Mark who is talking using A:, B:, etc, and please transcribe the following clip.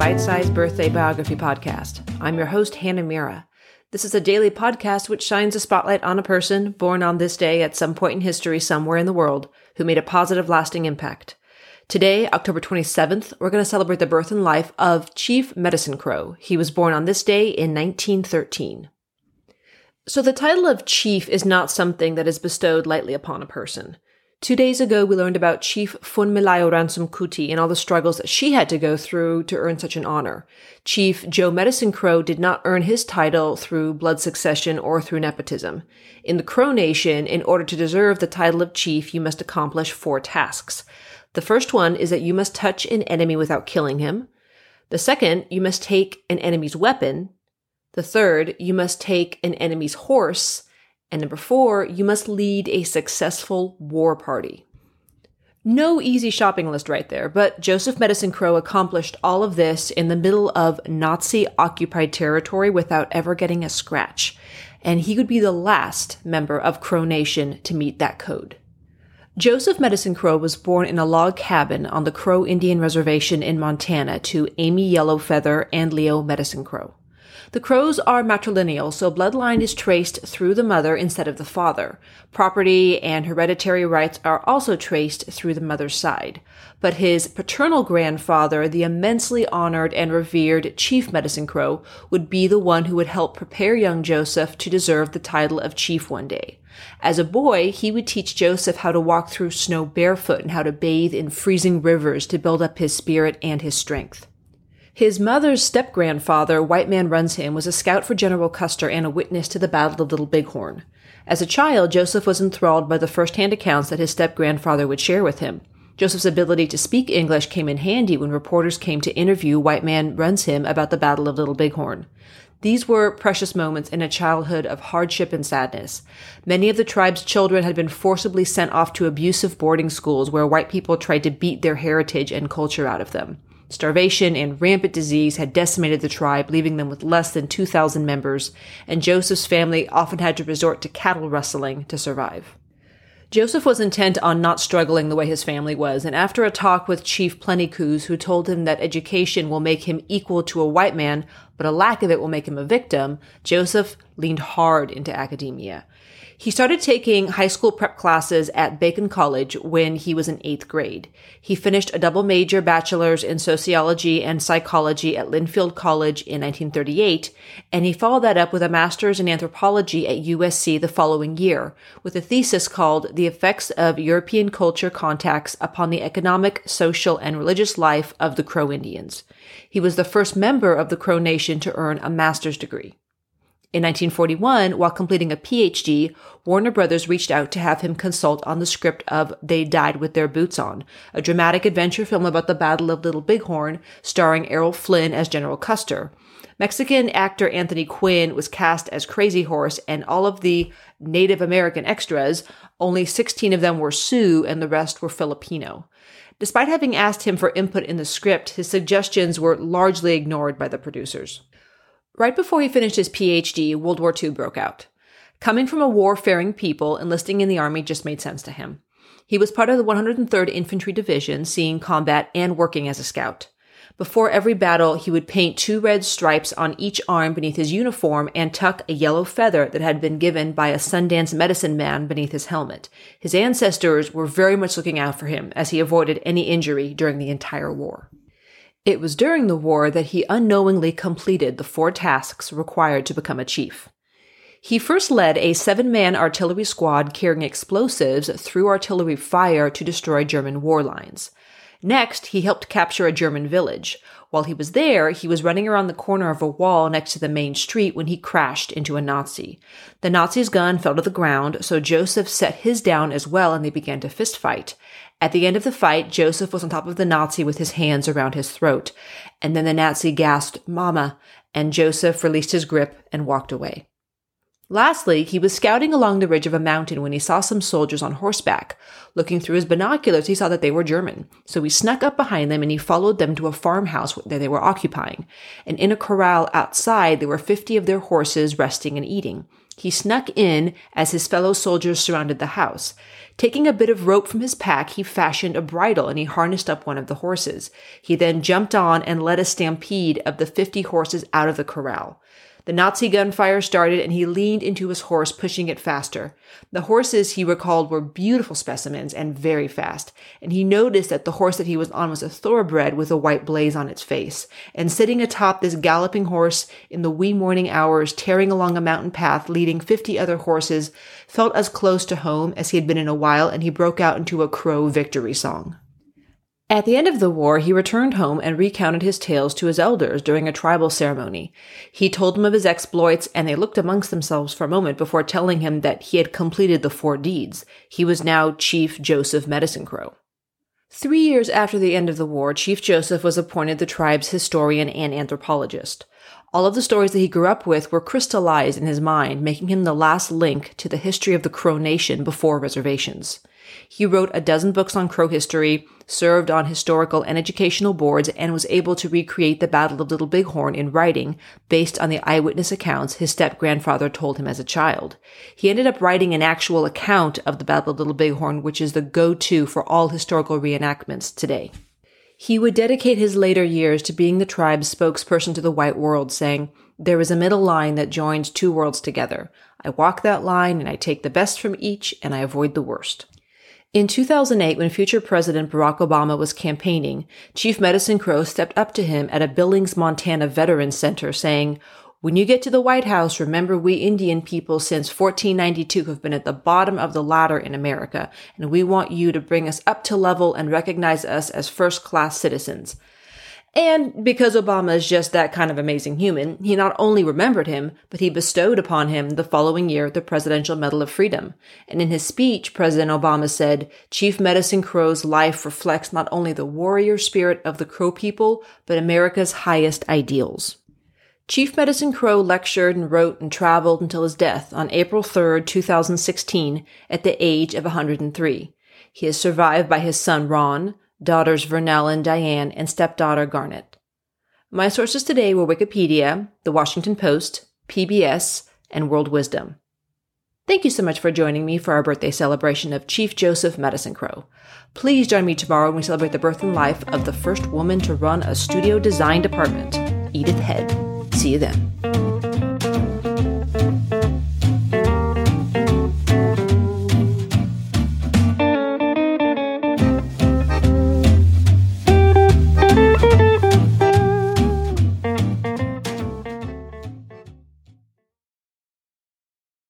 A: Bite Sized Birthday Biography Podcast. I'm your host, Hannah Mira. This is a daily podcast which shines a spotlight on a person born on this day at some point in history somewhere in the world who made a positive, lasting impact. Today, October 27th, we're going to celebrate the birth and life of Chief Medicine Crow. He was born on this day in 1913. So, the title of chief is not something that is bestowed lightly upon a person. Two days ago, we learned about Chief Funmilayo Ransome Kuti and all the struggles that she had to go through to earn such an honor. Chief Joe Medicine Crow did not earn his title through blood succession or through nepotism. In the Crow Nation, in order to deserve the title of chief, you must accomplish four tasks. The first one is that you must touch an enemy without killing him. The second, you must take an enemy's weapon. The third, you must take an enemy's horse. And number four, you must lead a successful war party. No easy shopping list right there, but Joseph Medicine Crow accomplished all of this in the middle of Nazi occupied territory without ever getting a scratch. And he would be the last member of Crow Nation to meet that code. Joseph Medicine Crow was born in a log cabin on the Crow Indian Reservation in Montana to Amy Yellowfeather and Leo Medicine Crow. The crows are matrilineal, so bloodline is traced through the mother instead of the father. Property and hereditary rights are also traced through the mother's side. But his paternal grandfather, the immensely honored and revered Chief Medicine Crow, would be the one who would help prepare young Joseph to deserve the title of chief one day. As a boy, he would teach Joseph how to walk through snow barefoot and how to bathe in freezing rivers to build up his spirit and his strength. His mother's step grandfather, White Man Runs Him, was a scout for General Custer and a witness to the Battle of Little Bighorn. As a child, Joseph was enthralled by the first hand accounts that his step grandfather would share with him. Joseph's ability to speak English came in handy when reporters came to interview White Man Runs Him about the Battle of Little Bighorn. These were precious moments in a childhood of hardship and sadness. Many of the tribe's children had been forcibly sent off to abusive boarding schools where white people tried to beat their heritage and culture out of them. Starvation and rampant disease had decimated the tribe, leaving them with less than 2,000 members, and Joseph's family often had to resort to cattle rustling to survive. Joseph was intent on not struggling the way his family was, and after a talk with Chief Plenty Coups, who told him that education will make him equal to a white man, but a lack of it will make him a victim, Joseph leaned hard into academia. He started taking high school prep classes at Bacone College when he was in eighth grade. He finished a double major bachelor's in sociology and psychology at Linfield College in 1938, and he followed that up with a master's in anthropology at USC the following year, with a thesis called The Effects of European Culture Contacts Upon the Economic, Social, and Religious Life of the Crow Indians. He was the first member of the Crow Nation to earn a master's degree. In 1941, while completing a PhD, Warner Brothers reached out to have him consult on the script of They Died with Their Boots On, a dramatic adventure film about the Battle of Little Bighorn, starring Errol Flynn as General Custer. Mexican actor Anthony Quinn was cast as Crazy Horse, and all of the Native American extras, only 16 of them were Sioux and the rest were Filipino. Despite having asked him for input in the script, his suggestions were largely ignored by the producers. Right before he finished his PhD, World War II broke out. Coming from a warfaring people, enlisting in the army just made sense to him. He was part of the 103rd Infantry Division, seeing combat and working as a scout. Before every battle, he would paint two red stripes on each arm beneath his uniform and tuck a yellow feather that had been given by a Sundance medicine man beneath his helmet. His ancestors were very much looking out for him as he avoided any injury during the entire war. It was during the war that he unknowingly completed the four tasks required to become a chief. He first led a seven man artillery squad carrying explosives through artillery fire to destroy German war lines. Next, he helped capture a German village. While he was there, he was running around the corner of a wall next to the main street when he crashed into a Nazi. The Nazi's gun fell to the ground, so Joseph set his down as well and they began to fist fight. At the end of the fight, Joseph was on top of the Nazi with his hands around his throat. And then the Nazi gasped, Mama, and Joseph released his grip and walked away. Lastly, he was scouting along the ridge of a mountain when he saw some soldiers on horseback. Looking through his binoculars, he saw that they were German. So he snuck up behind them and he followed them to a farmhouse that they were occupying. And in a corral outside, there were 50 of their horses resting and eating. He snuck in as his fellow soldiers surrounded the house. Taking a bit of rope from his pack, he fashioned a bridle and he harnessed up one of the horses. He then jumped on and led a stampede of the 50 horses out of the corral. The Nazi gunfire started and he leaned into his horse, pushing it faster. The horses, he recalled, were beautiful specimens and very fast, and he noticed that the horse that he was on was a thoroughbred with a white blaze on its face. And sitting atop this galloping horse in the wee morning hours, tearing along a mountain path leading fifty other horses, felt as close to home as he had been in a while, and he broke out into a crow victory song. At the end of the war, he returned home and recounted his tales to his elders during a tribal ceremony. He told them of his exploits, and they looked amongst themselves for a moment before telling him that he had completed the four deeds. He was now Chief Joseph Medicine Crow. Three years after the end of the war, Chief Joseph was appointed the tribe's historian and anthropologist. All of the stories that he grew up with were crystallized in his mind, making him the last link to the history of the Crow Nation before reservations. He wrote a dozen books on Crow history, served on historical and educational boards, and was able to recreate the Battle of Little Bighorn in writing based on the eyewitness accounts his step grandfather told him as a child. He ended up writing an actual account of the Battle of Little Bighorn, which is the go to for all historical reenactments today. He would dedicate his later years to being the tribe's spokesperson to the white world, saying, There is a middle line that joins two worlds together. I walk that line and I take the best from each and I avoid the worst. In 2008, when future President Barack Obama was campaigning, Chief Medicine Crow stepped up to him at a Billings, Montana Veterans Center saying, when you get to the White House, remember we Indian people since 1492 have been at the bottom of the ladder in America, and we want you to bring us up to level and recognize us as first class citizens. And because Obama is just that kind of amazing human, he not only remembered him, but he bestowed upon him the following year the Presidential Medal of Freedom. And in his speech, President Obama said, Chief Medicine Crow's life reflects not only the warrior spirit of the Crow people, but America's highest ideals. Chief Medicine Crow lectured and wrote and traveled until his death on April 3, 2016, at the age of 103. He is survived by his son Ron, daughters Vernell and Diane, and stepdaughter Garnet. My sources today were Wikipedia, The Washington Post, PBS, and World Wisdom. Thank you so much for joining me for our birthday celebration of Chief Joseph Medicine Crow. Please join me tomorrow when we celebrate the birth and life of the first woman to run a studio design department, Edith Head. See you then.